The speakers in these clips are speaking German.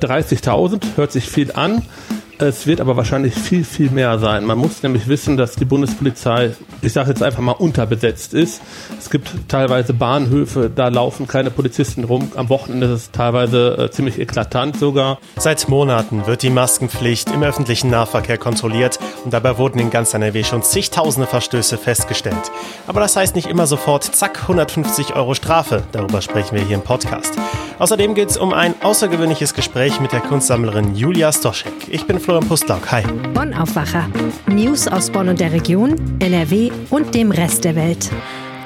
30.000 hört sich viel an. Es wird aber wahrscheinlich viel, viel mehr sein. Man muss nämlich wissen, dass die Bundespolizei, ich sage jetzt einfach mal, unterbesetzt ist. Es gibt teilweise Bahnhöfe, da laufen keine Polizisten rum. Am Wochenende ist es teilweise äh, ziemlich eklatant sogar. Seit Monaten wird die Maskenpflicht im öffentlichen Nahverkehr kontrolliert und dabei wurden in ganz NRW schon zigtausende Verstöße festgestellt. Aber das heißt nicht immer sofort, zack, 150 Euro Strafe. Darüber sprechen wir hier im Podcast. Außerdem geht es um ein außergewöhnliches Gespräch mit der Kunstsammlerin Julia Stoschek. Ich bin Florian Pustlauk. Hi. Bonn Aufwacher. News aus Bonn und der Region, NRW und dem Rest der Welt.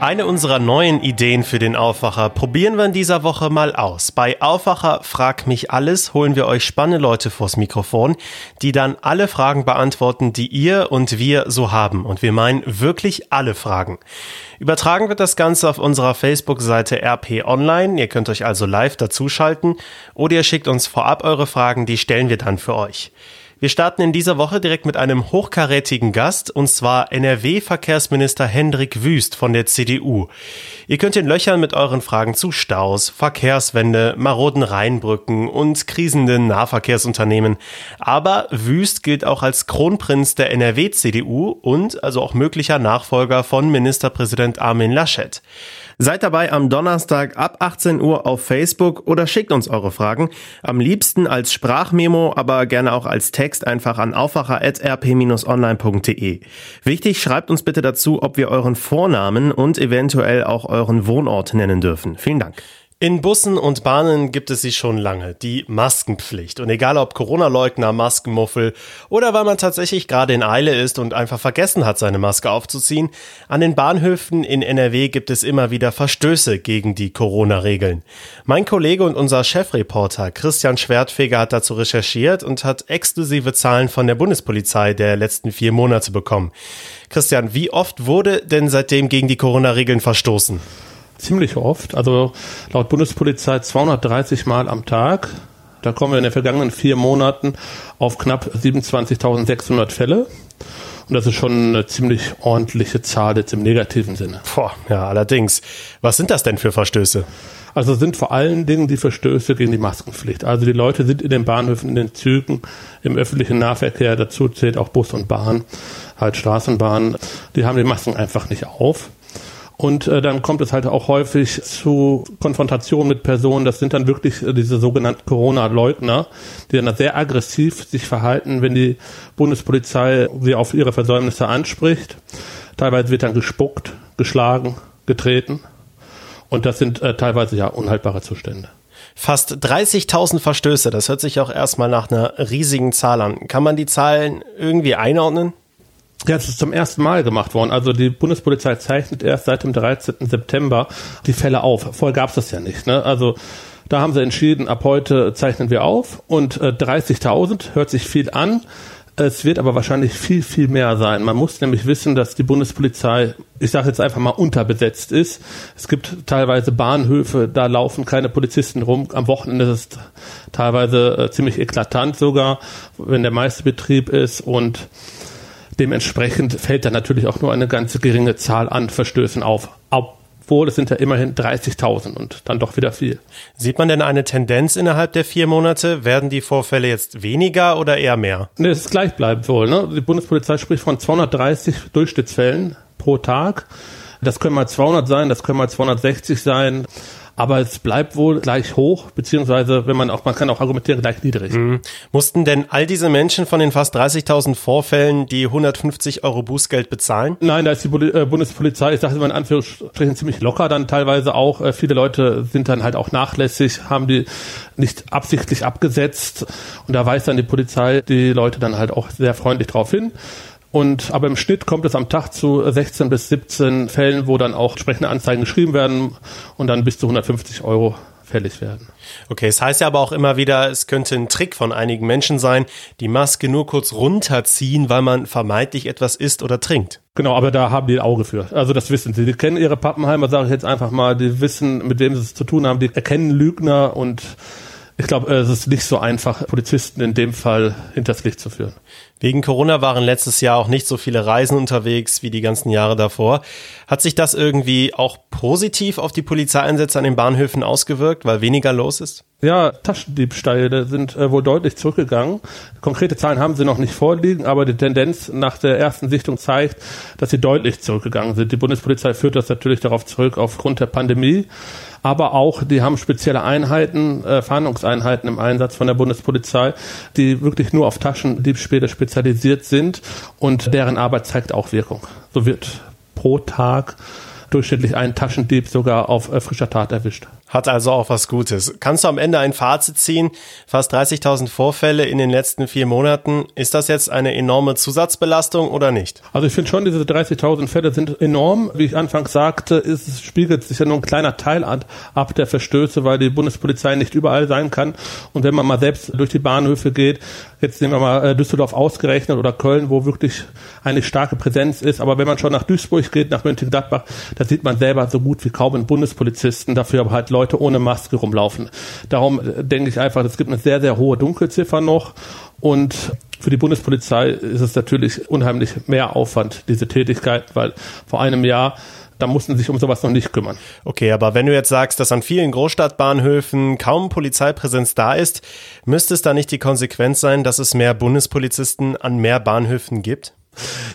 Eine unserer neuen Ideen für den Aufwacher probieren wir in dieser Woche mal aus. Bei Aufwacher Frag mich alles holen wir euch spannende Leute vors Mikrofon, die dann alle Fragen beantworten, die ihr und wir so haben. Und wir meinen wirklich alle Fragen. Übertragen wird das Ganze auf unserer Facebook-Seite RP Online. Ihr könnt euch also live dazuschalten oder ihr schickt uns vorab eure Fragen, die stellen wir dann für euch. Wir starten in dieser Woche direkt mit einem hochkarätigen Gast, und zwar NRW-Verkehrsminister Hendrik Wüst von der CDU. Ihr könnt ihn löchern mit euren Fragen zu Staus, Verkehrswende, maroden Rheinbrücken und krisenden Nahverkehrsunternehmen. Aber Wüst gilt auch als Kronprinz der NRW-CDU und also auch möglicher Nachfolger von Ministerpräsident Armin Laschet. Seid dabei am Donnerstag ab 18 Uhr auf Facebook oder schickt uns eure Fragen. Am liebsten als Sprachmemo, aber gerne auch als Text einfach an aufwacher.rp-online.de. Wichtig, schreibt uns bitte dazu, ob wir euren Vornamen und eventuell auch euren Wohnort nennen dürfen. Vielen Dank. In Bussen und Bahnen gibt es sie schon lange, die Maskenpflicht. Und egal ob Corona-Leugner, Maskenmuffel oder weil man tatsächlich gerade in Eile ist und einfach vergessen hat, seine Maske aufzuziehen, an den Bahnhöfen in NRW gibt es immer wieder Verstöße gegen die Corona-Regeln. Mein Kollege und unser Chefreporter Christian Schwertfeger hat dazu recherchiert und hat exklusive Zahlen von der Bundespolizei der letzten vier Monate bekommen. Christian, wie oft wurde denn seitdem gegen die Corona-Regeln verstoßen? Ziemlich oft. Also laut Bundespolizei 230 Mal am Tag. Da kommen wir in den vergangenen vier Monaten auf knapp 27.600 Fälle. Und das ist schon eine ziemlich ordentliche Zahl jetzt im negativen Sinne. Boah, ja, allerdings. Was sind das denn für Verstöße? Also sind vor allen Dingen die Verstöße gegen die Maskenpflicht. Also die Leute sind in den Bahnhöfen, in den Zügen, im öffentlichen Nahverkehr, dazu zählt auch Bus und Bahn, halt Straßenbahn, die haben die Masken einfach nicht auf. Und äh, dann kommt es halt auch häufig zu Konfrontationen mit Personen. Das sind dann wirklich äh, diese sogenannten Corona-Leugner, die dann sehr aggressiv sich verhalten, wenn die Bundespolizei sie auf ihre Versäumnisse anspricht. Teilweise wird dann gespuckt, geschlagen, getreten. Und das sind äh, teilweise ja unhaltbare Zustände. Fast 30.000 Verstöße, das hört sich auch erstmal nach einer riesigen Zahl an. Kann man die Zahlen irgendwie einordnen? Ja, das ist zum ersten Mal gemacht worden. Also die Bundespolizei zeichnet erst seit dem 13. September die Fälle auf. Vorher gab es das ja nicht. Ne? Also da haben sie entschieden, ab heute zeichnen wir auf und äh, 30.000 hört sich viel an. Es wird aber wahrscheinlich viel, viel mehr sein. Man muss nämlich wissen, dass die Bundespolizei, ich sage jetzt einfach mal, unterbesetzt ist. Es gibt teilweise Bahnhöfe, da laufen keine Polizisten rum. Am Wochenende ist es teilweise äh, ziemlich eklatant sogar, wenn der meiste Betrieb ist und Dementsprechend fällt da natürlich auch nur eine ganz geringe Zahl an Verstößen auf. Obwohl es sind ja immerhin 30.000 und dann doch wieder viel. Sieht man denn eine Tendenz innerhalb der vier Monate? Werden die Vorfälle jetzt weniger oder eher mehr? Nee, es ist gleichbleibend wohl. Ne? Die Bundespolizei spricht von 230 Durchschnittsfällen pro Tag. Das können mal 200 sein, das können mal 260 sein aber es bleibt wohl gleich hoch, beziehungsweise wenn man auch, man kann auch argumentieren, gleich niedrig. Mhm. Mussten denn all diese Menschen von den fast 30.000 Vorfällen die 150 Euro Bußgeld bezahlen? Nein, da ist die äh, Bundespolizei, ich sage immer in Anführungsstrichen, ziemlich locker dann teilweise auch. Äh, viele Leute sind dann halt auch nachlässig, haben die nicht absichtlich abgesetzt und da weist dann die Polizei die Leute dann halt auch sehr freundlich drauf hin. Und aber im Schnitt kommt es am Tag zu 16 bis 17 Fällen, wo dann auch entsprechende Anzeigen geschrieben werden und dann bis zu 150 Euro fällig werden. Okay, es heißt ja aber auch immer wieder, es könnte ein Trick von einigen Menschen sein, die Maske nur kurz runterziehen, weil man vermeintlich etwas isst oder trinkt. Genau, aber da haben die ein Auge für. Also das wissen sie. Die kennen ihre Pappenheimer, sage ich jetzt einfach mal. Die wissen, mit wem sie es zu tun haben. Die erkennen Lügner und ich glaube, es ist nicht so einfach, Polizisten in dem Fall hinters Licht zu führen. Wegen Corona waren letztes Jahr auch nicht so viele Reisen unterwegs wie die ganzen Jahre davor. Hat sich das irgendwie auch positiv auf die Polizeieinsätze an den Bahnhöfen ausgewirkt, weil weniger los ist? Ja, Taschendiebstähle sind äh, wohl deutlich zurückgegangen. Konkrete Zahlen haben sie noch nicht vorliegen, aber die Tendenz nach der ersten Sichtung zeigt, dass sie deutlich zurückgegangen sind. Die Bundespolizei führt das natürlich darauf zurück aufgrund der Pandemie, aber auch die haben spezielle Einheiten, äh, Fahndungseinheiten im Einsatz von der Bundespolizei, die wirklich nur auf Taschendiebstähle spezialisiert sind und deren Arbeit zeigt auch Wirkung. So wird pro Tag durchschnittlich ein Taschendieb sogar auf äh, frischer Tat erwischt. Hat also auch was Gutes. Kannst du am Ende ein Fazit ziehen? Fast 30.000 Vorfälle in den letzten vier Monaten. Ist das jetzt eine enorme Zusatzbelastung oder nicht? Also ich finde schon, diese 30.000 Fälle sind enorm. Wie ich anfangs sagte, ist, spiegelt sich ja nur ein kleiner Teil ab der Verstöße, weil die Bundespolizei nicht überall sein kann. Und wenn man mal selbst durch die Bahnhöfe geht, jetzt nehmen wir mal äh, Düsseldorf ausgerechnet oder Köln, wo wirklich eine starke Präsenz ist. Aber wenn man schon nach Duisburg geht, nach Mönchengladbach, da sieht man selber so gut wie kaum einen Bundespolizisten. Dafür aber halt Leute Leute ohne Maske rumlaufen. Darum äh, denke ich einfach, es gibt eine sehr, sehr hohe Dunkelziffer noch und für die Bundespolizei ist es natürlich unheimlich mehr Aufwand, diese Tätigkeit, weil vor einem Jahr da mussten sich um sowas noch nicht kümmern. Okay, aber wenn du jetzt sagst, dass an vielen Großstadtbahnhöfen kaum Polizeipräsenz da ist, müsste es da nicht die Konsequenz sein, dass es mehr Bundespolizisten an mehr Bahnhöfen gibt?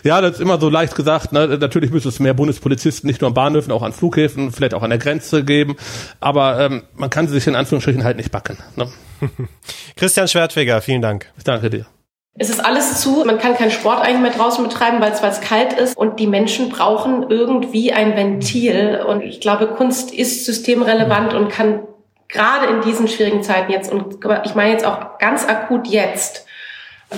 Ja, das ist immer so leicht gesagt. Ne? Natürlich müsste es mehr Bundespolizisten nicht nur an Bahnhöfen, auch an Flughäfen, vielleicht auch an der Grenze geben. Aber ähm, man kann sie sich in Anführungsstrichen halt nicht backen. Ne? Christian Schwertfeger, vielen Dank. Ich danke dir. Es ist alles zu. Man kann keinen Sport eigentlich mehr draußen betreiben, weil es kalt ist. Und die Menschen brauchen irgendwie ein Ventil. Und ich glaube, Kunst ist systemrelevant und kann gerade in diesen schwierigen Zeiten jetzt, und ich meine jetzt auch ganz akut jetzt,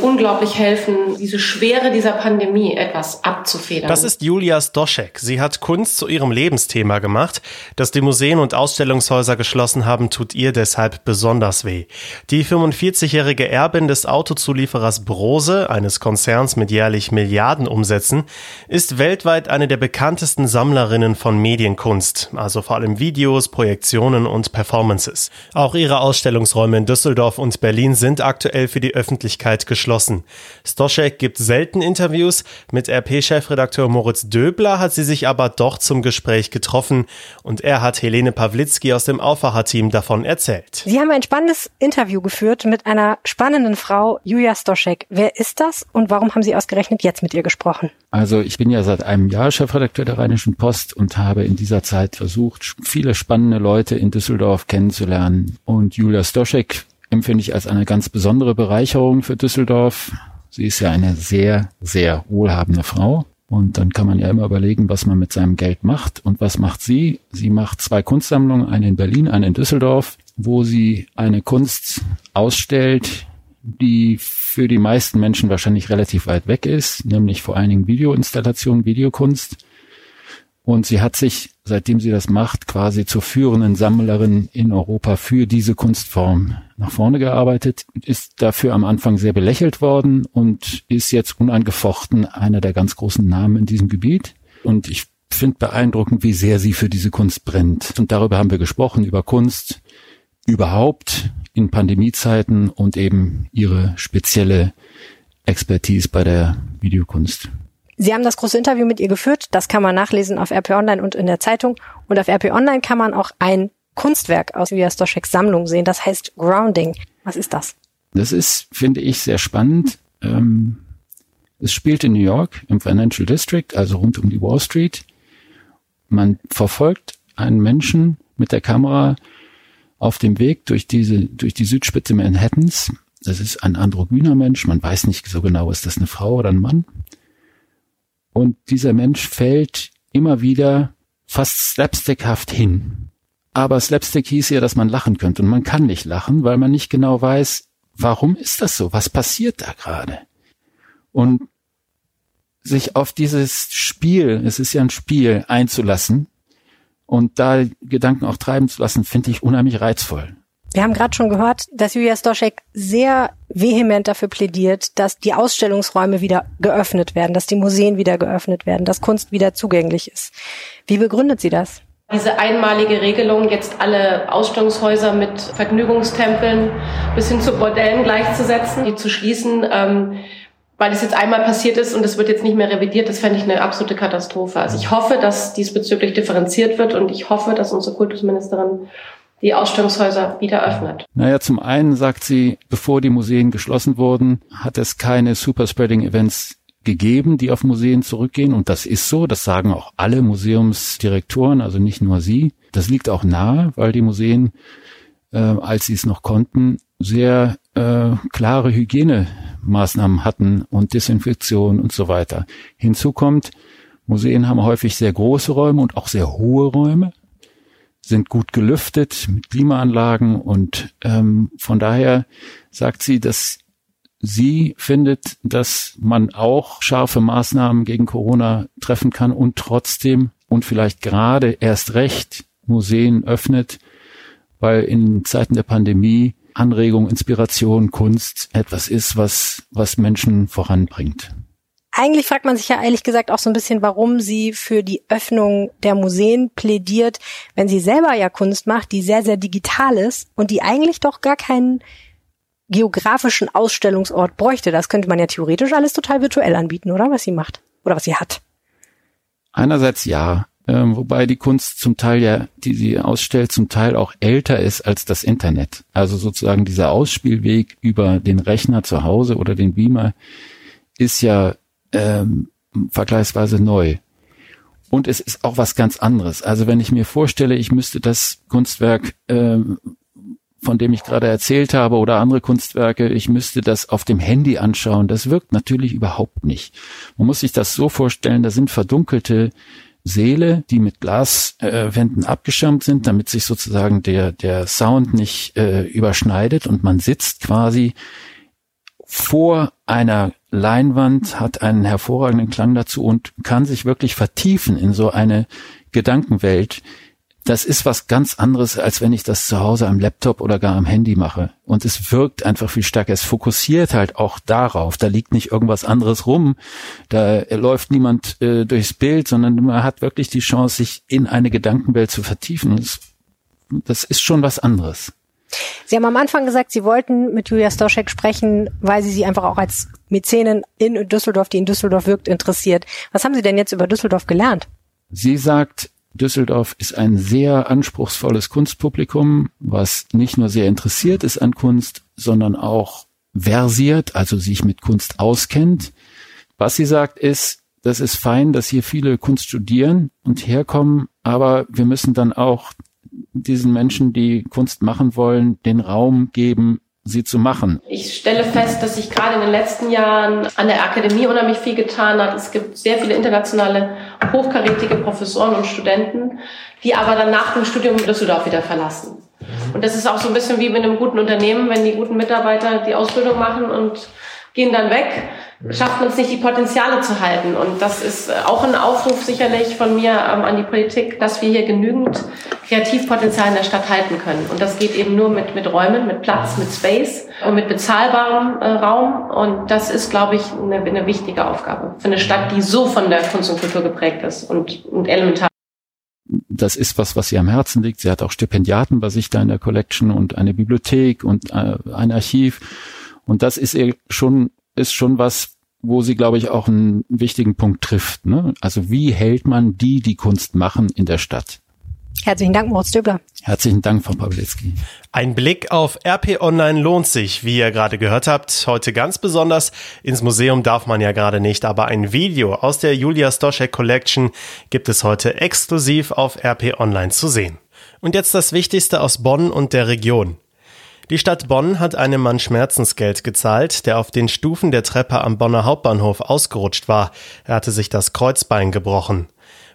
unglaublich helfen, diese Schwere dieser Pandemie etwas abzufedern. Das ist Julia Stoschek. Sie hat Kunst zu ihrem Lebensthema gemacht. Dass die Museen und Ausstellungshäuser geschlossen haben, tut ihr deshalb besonders weh. Die 45-jährige Erbin des Autozulieferers Brose, eines Konzerns mit jährlich Milliardenumsätzen, ist weltweit eine der bekanntesten Sammlerinnen von Medienkunst, also vor allem Videos, Projektionen und Performances. Auch ihre Ausstellungsräume in Düsseldorf und Berlin sind aktuell für die Öffentlichkeit geschlossen geschlossen. Stoschek gibt selten Interviews. Mit RP-Chefredakteur Moritz Döbler hat sie sich aber doch zum Gespräch getroffen und er hat Helene Pawlitzki aus dem Aufwacherteam davon erzählt. Sie haben ein spannendes Interview geführt mit einer spannenden Frau, Julia Stoschek. Wer ist das und warum haben Sie ausgerechnet jetzt mit ihr gesprochen? Also ich bin ja seit einem Jahr Chefredakteur der Rheinischen Post und habe in dieser Zeit versucht, viele spannende Leute in Düsseldorf kennenzulernen. Und Julia Stoschek empfinde ich als eine ganz besondere Bereicherung für Düsseldorf. Sie ist ja eine sehr, sehr wohlhabende Frau. Und dann kann man ja immer überlegen, was man mit seinem Geld macht. Und was macht sie? Sie macht zwei Kunstsammlungen, eine in Berlin, eine in Düsseldorf, wo sie eine Kunst ausstellt, die für die meisten Menschen wahrscheinlich relativ weit weg ist, nämlich vor allen Dingen Videoinstallation, Videokunst. Und sie hat sich, seitdem sie das macht, quasi zur führenden Sammlerin in Europa für diese Kunstform nach vorne gearbeitet, ist dafür am Anfang sehr belächelt worden und ist jetzt unangefochten einer der ganz großen Namen in diesem Gebiet. Und ich finde beeindruckend, wie sehr sie für diese Kunst brennt. Und darüber haben wir gesprochen, über Kunst überhaupt in Pandemiezeiten und eben ihre spezielle Expertise bei der Videokunst. Sie haben das große Interview mit ihr geführt. Das kann man nachlesen auf RP Online und in der Zeitung. Und auf RP Online kann man auch ein Kunstwerk aus Via Stoscheks Sammlung sehen. Das heißt Grounding. Was ist das? Das ist, finde ich, sehr spannend. Ähm, es spielt in New York im Financial District, also rund um die Wall Street. Man verfolgt einen Menschen mit der Kamera auf dem Weg durch diese, durch die Südspitze Manhattans. Das ist ein androgyner Mensch. Man weiß nicht so genau, ist das eine Frau oder ein Mann. Und dieser Mensch fällt immer wieder fast slapstickhaft hin. Aber Slapstick hieß ja, dass man lachen könnte. Und man kann nicht lachen, weil man nicht genau weiß, warum ist das so? Was passiert da gerade? Und sich auf dieses Spiel, es ist ja ein Spiel, einzulassen und da Gedanken auch treiben zu lassen, finde ich unheimlich reizvoll. Wir haben gerade schon gehört, dass Julia Stoschek sehr vehement dafür plädiert, dass die Ausstellungsräume wieder geöffnet werden, dass die Museen wieder geöffnet werden, dass Kunst wieder zugänglich ist. Wie begründet sie das? Diese einmalige Regelung, jetzt alle Ausstellungshäuser mit Vergnügungstempeln bis hin zu Bordellen gleichzusetzen, die zu schließen, ähm, weil es jetzt einmal passiert ist und es wird jetzt nicht mehr revidiert, das fände ich eine absolute Katastrophe. Also ich hoffe, dass diesbezüglich differenziert wird und ich hoffe, dass unsere Kultusministerin die Ausstellungshäuser wieder öffnet. Naja, zum einen sagt sie, bevor die Museen geschlossen wurden, hat es keine Superspreading-Events gegeben, die auf Museen zurückgehen. Und das ist so, das sagen auch alle Museumsdirektoren, also nicht nur sie. Das liegt auch nahe, weil die Museen, äh, als sie es noch konnten, sehr äh, klare Hygienemaßnahmen hatten und Desinfektion und so weiter. Hinzu kommt, Museen haben häufig sehr große Räume und auch sehr hohe Räume, sind gut gelüftet mit Klimaanlagen und ähm, von daher sagt sie, dass sie findet, dass man auch scharfe Maßnahmen gegen Corona treffen kann und trotzdem und vielleicht gerade erst recht Museen öffnet, weil in Zeiten der Pandemie Anregung, Inspiration, Kunst etwas ist, was, was Menschen voranbringt. Eigentlich fragt man sich ja ehrlich gesagt auch so ein bisschen, warum sie für die Öffnung der Museen plädiert, wenn sie selber ja Kunst macht, die sehr, sehr digital ist und die eigentlich doch gar keinen geografischen Ausstellungsort bräuchte. Das könnte man ja theoretisch alles total virtuell anbieten, oder? Was sie macht. Oder was sie hat. Einerseits ja, ähm, wobei die Kunst zum Teil ja, die sie ausstellt, zum Teil auch älter ist als das Internet. Also sozusagen dieser Ausspielweg über den Rechner zu Hause oder den Beamer ist ja ähm, vergleichsweise neu. Und es ist auch was ganz anderes. Also wenn ich mir vorstelle, ich müsste das Kunstwerk, ähm, von dem ich gerade erzählt habe, oder andere Kunstwerke, ich müsste das auf dem Handy anschauen, das wirkt natürlich überhaupt nicht. Man muss sich das so vorstellen, da sind verdunkelte Säle, die mit Glaswänden äh, abgeschirmt sind, damit sich sozusagen der, der Sound nicht äh, überschneidet und man sitzt quasi vor einer Leinwand, hat einen hervorragenden Klang dazu und kann sich wirklich vertiefen in so eine Gedankenwelt, das ist was ganz anderes, als wenn ich das zu Hause am Laptop oder gar am Handy mache. Und es wirkt einfach viel stärker. Es fokussiert halt auch darauf. Da liegt nicht irgendwas anderes rum. Da läuft niemand äh, durchs Bild, sondern man hat wirklich die Chance, sich in eine Gedankenwelt zu vertiefen. Das, das ist schon was anderes. Sie haben am Anfang gesagt, Sie wollten mit Julia Stoschek sprechen, weil Sie sie einfach auch als Mäzenin in Düsseldorf, die in Düsseldorf wirkt, interessiert. Was haben Sie denn jetzt über Düsseldorf gelernt? Sie sagt, Düsseldorf ist ein sehr anspruchsvolles Kunstpublikum, was nicht nur sehr interessiert ist an Kunst, sondern auch versiert, also sich mit Kunst auskennt. Was sie sagt ist, das ist fein, dass hier viele Kunst studieren und herkommen, aber wir müssen dann auch diesen Menschen, die Kunst machen wollen, den Raum geben, sie zu machen? Ich stelle fest, dass sich gerade in den letzten Jahren an der Akademie unheimlich viel getan hat. Es gibt sehr viele internationale, hochkarätige Professoren und Studenten, die aber dann nach dem Studium Düsseldorf wieder verlassen. Und das ist auch so ein bisschen wie mit einem guten Unternehmen, wenn die guten Mitarbeiter die Ausbildung machen und gehen dann weg, schafft man es nicht, die Potenziale zu halten. Und das ist auch ein Aufruf sicherlich von mir ähm, an die Politik, dass wir hier genügend Kreativpotenzial in der Stadt halten können. Und das geht eben nur mit, mit Räumen, mit Platz, mit Space und mit bezahlbarem äh, Raum. Und das ist, glaube ich, eine, eine wichtige Aufgabe für eine Stadt, die so von der Kunst und Kultur geprägt ist und, und elementar das ist was, was ihr am Herzen liegt. Sie hat auch Stipendiaten bei sich da in der Collection und eine Bibliothek und äh, ein Archiv. Und das ist ihr schon, ist schon was, wo sie, glaube ich, auch einen wichtigen Punkt trifft. Ne? Also wie hält man die, die Kunst machen, in der Stadt? Herzlichen Dank, Moritz Döbler. Herzlichen Dank, Frau Pawlitzki. Ein Blick auf RP Online lohnt sich, wie ihr gerade gehört habt. Heute ganz besonders. Ins Museum darf man ja gerade nicht, aber ein Video aus der Julia Stoschek Collection gibt es heute exklusiv auf RP Online zu sehen. Und jetzt das Wichtigste aus Bonn und der Region. Die Stadt Bonn hat einem Mann Schmerzensgeld gezahlt, der auf den Stufen der Treppe am Bonner Hauptbahnhof ausgerutscht war. Er hatte sich das Kreuzbein gebrochen.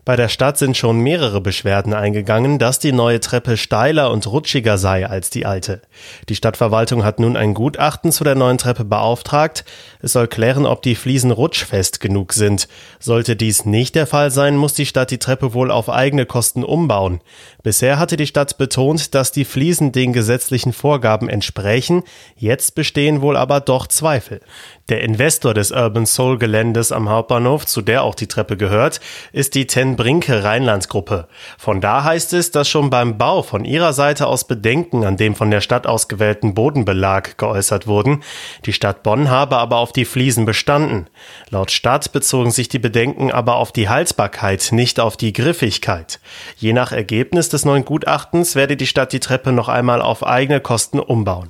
Bei der Stadt sind schon mehrere Beschwerden eingegangen, dass die neue Treppe steiler und rutschiger sei als die alte. Die Stadtverwaltung hat nun ein Gutachten zu der neuen Treppe beauftragt. Es soll klären, ob die Fliesen rutschfest genug sind. Sollte dies nicht der Fall sein, muss die Stadt die Treppe wohl auf eigene Kosten umbauen. Bisher hatte die Stadt betont, dass die Fliesen den gesetzlichen Vorgaben entsprechen. Jetzt bestehen wohl aber doch Zweifel. Der Investor des Urban Soul Geländes am Hauptbahnhof, zu der auch die Treppe gehört, ist die Ten Brinke Rheinlandsgruppe. Von da heißt es, dass schon beim Bau von ihrer Seite aus Bedenken an dem von der Stadt ausgewählten Bodenbelag geäußert wurden. Die Stadt Bonn habe aber auf die Fliesen bestanden. Laut Stadt bezogen sich die Bedenken aber auf die Haltbarkeit, nicht auf die Griffigkeit. Je nach Ergebnis des neuen Gutachtens werde die Stadt die Treppe noch einmal auf eigene Kosten umbauen.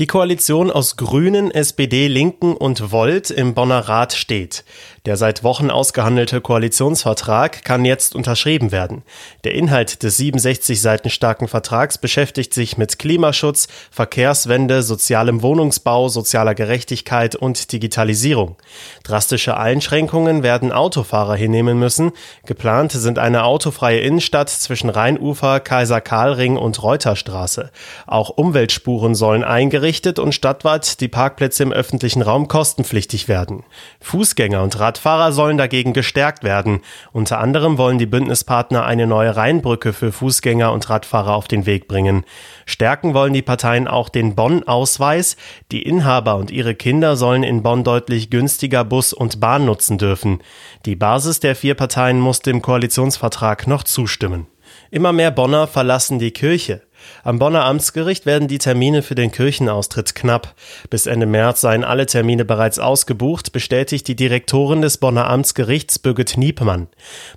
Die Koalition aus Grünen, SPD, Linken und Volt im Bonner Rat steht. Der seit Wochen ausgehandelte Koalitionsvertrag kann jetzt unterschrieben werden. Der Inhalt des 67 Seiten starken Vertrags beschäftigt sich mit Klimaschutz, Verkehrswende, sozialem Wohnungsbau, sozialer Gerechtigkeit und Digitalisierung. Drastische Einschränkungen werden Autofahrer hinnehmen müssen. Geplant sind eine autofreie Innenstadt zwischen Rheinufer, Kaiser-Karl-Ring und Reuterstraße. Auch Umweltspuren sollen eingerichtet und stadtweit die Parkplätze im öffentlichen Raum kostenpflichtig werden. Fußgänger und Rad Radfahrer sollen dagegen gestärkt werden. Unter anderem wollen die Bündnispartner eine neue Rheinbrücke für Fußgänger und Radfahrer auf den Weg bringen. Stärken wollen die Parteien auch den Bonn-Ausweis. Die Inhaber und ihre Kinder sollen in Bonn deutlich günstiger Bus und Bahn nutzen dürfen. Die Basis der vier Parteien muss dem Koalitionsvertrag noch zustimmen. Immer mehr Bonner verlassen die Kirche. Am Bonner Amtsgericht werden die Termine für den Kirchenaustritt knapp. Bis Ende März seien alle Termine bereits ausgebucht, bestätigt die Direktorin des Bonner Amtsgerichts Birgit Niepmann.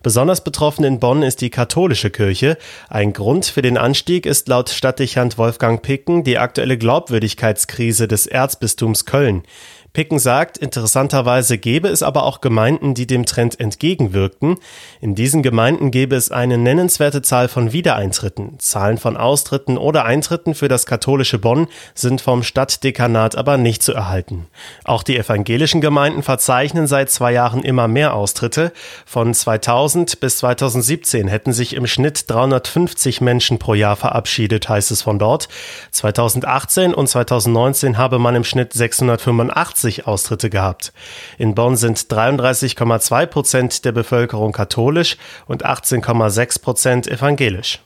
Besonders betroffen in Bonn ist die katholische Kirche. Ein Grund für den Anstieg ist laut Stadtdechant Wolfgang Picken die aktuelle Glaubwürdigkeitskrise des Erzbistums Köln. Picken sagt, interessanterweise gäbe es aber auch Gemeinden, die dem Trend entgegenwirkten. In diesen Gemeinden gäbe es eine nennenswerte Zahl von Wiedereintritten. Zahlen von Austritten oder Eintritten für das katholische Bonn sind vom Stadtdekanat aber nicht zu erhalten. Auch die evangelischen Gemeinden verzeichnen seit zwei Jahren immer mehr Austritte. Von 2000 bis 2017 hätten sich im Schnitt 350 Menschen pro Jahr verabschiedet, heißt es von dort. 2018 und 2019 habe man im Schnitt 685 80 Austritte gehabt. In Bonn sind 33,2 Prozent der Bevölkerung katholisch und 18,6 Prozent evangelisch.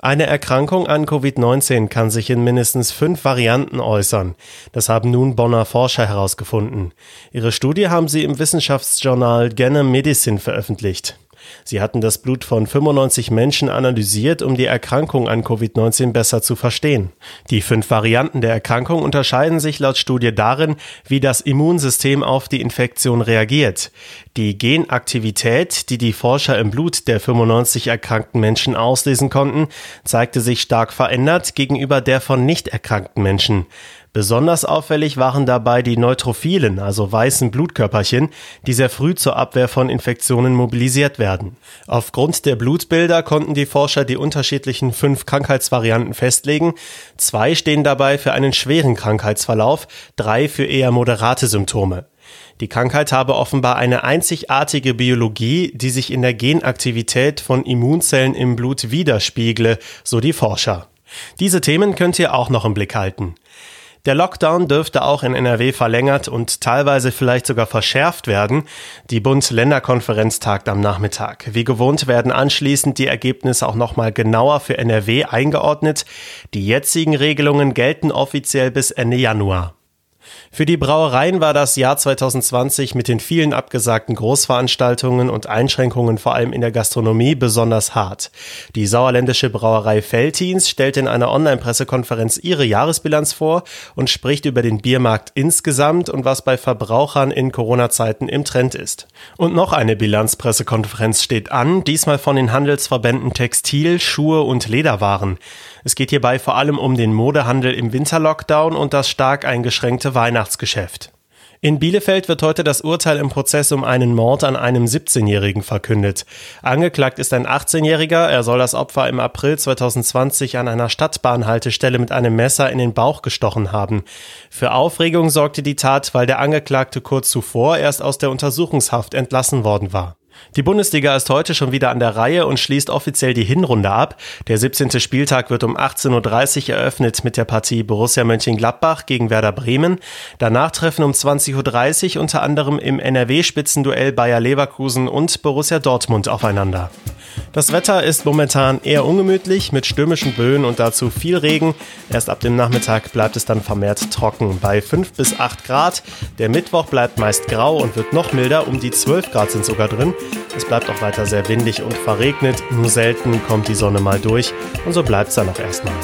Eine Erkrankung an Covid-19 kann sich in mindestens fünf Varianten äußern. Das haben nun Bonner Forscher herausgefunden. Ihre Studie haben sie im Wissenschaftsjournal Gene Medicine veröffentlicht. Sie hatten das Blut von 95 Menschen analysiert, um die Erkrankung an Covid-19 besser zu verstehen. Die fünf Varianten der Erkrankung unterscheiden sich laut Studie darin, wie das Immunsystem auf die Infektion reagiert. Die Genaktivität, die die Forscher im Blut der 95 erkrankten Menschen auslesen konnten, zeigte sich stark verändert gegenüber der von nicht erkrankten Menschen. Besonders auffällig waren dabei die Neutrophilen, also weißen Blutkörperchen, die sehr früh zur Abwehr von Infektionen mobilisiert werden. Aufgrund der Blutbilder konnten die Forscher die unterschiedlichen fünf Krankheitsvarianten festlegen. Zwei stehen dabei für einen schweren Krankheitsverlauf, drei für eher moderate Symptome. Die Krankheit habe offenbar eine einzigartige Biologie, die sich in der Genaktivität von Immunzellen im Blut widerspiegle, so die Forscher. Diese Themen könnt ihr auch noch im Blick halten. Der Lockdown dürfte auch in NRW verlängert und teilweise vielleicht sogar verschärft werden. Die Bund-Länder-Konferenz tagt am Nachmittag. Wie gewohnt werden anschließend die Ergebnisse auch nochmal genauer für NRW eingeordnet. Die jetzigen Regelungen gelten offiziell bis Ende Januar. Für die Brauereien war das Jahr 2020 mit den vielen abgesagten Großveranstaltungen und Einschränkungen vor allem in der Gastronomie besonders hart. Die sauerländische Brauerei Feltins stellt in einer Online-Pressekonferenz ihre Jahresbilanz vor und spricht über den Biermarkt insgesamt und was bei Verbrauchern in Corona-Zeiten im Trend ist. Und noch eine Bilanzpressekonferenz steht an, diesmal von den Handelsverbänden Textil, Schuhe und Lederwaren. Es geht hierbei vor allem um den Modehandel im Winterlockdown und das stark eingeschränkte Weihnachtsgeschäft. In Bielefeld wird heute das Urteil im Prozess um einen Mord an einem 17-Jährigen verkündet. Angeklagt ist ein 18-Jähriger. Er soll das Opfer im April 2020 an einer Stadtbahnhaltestelle mit einem Messer in den Bauch gestochen haben. Für Aufregung sorgte die Tat, weil der Angeklagte kurz zuvor erst aus der Untersuchungshaft entlassen worden war. Die Bundesliga ist heute schon wieder an der Reihe und schließt offiziell die Hinrunde ab. Der 17. Spieltag wird um 18.30 Uhr eröffnet mit der Partie Borussia Mönchengladbach gegen Werder Bremen. Danach treffen um 20.30 Uhr unter anderem im NRW-Spitzenduell Bayer Leverkusen und Borussia Dortmund aufeinander. Das Wetter ist momentan eher ungemütlich mit stürmischen Böen und dazu viel Regen. Erst ab dem Nachmittag bleibt es dann vermehrt trocken bei 5 bis 8 Grad. Der Mittwoch bleibt meist grau und wird noch milder, um die 12 Grad sind sogar drin. Es bleibt auch weiter sehr windig und verregnet, nur selten kommt die Sonne mal durch und so bleibt es dann auch erstmal.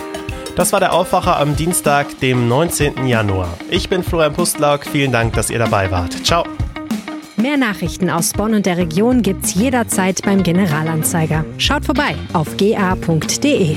Das war der Aufwacher am Dienstag, dem 19. Januar. Ich bin Florian Pustlauk, vielen Dank, dass ihr dabei wart. Ciao. Mehr Nachrichten aus Bonn und der Region gibt's jederzeit beim Generalanzeiger. Schaut vorbei auf ga.de.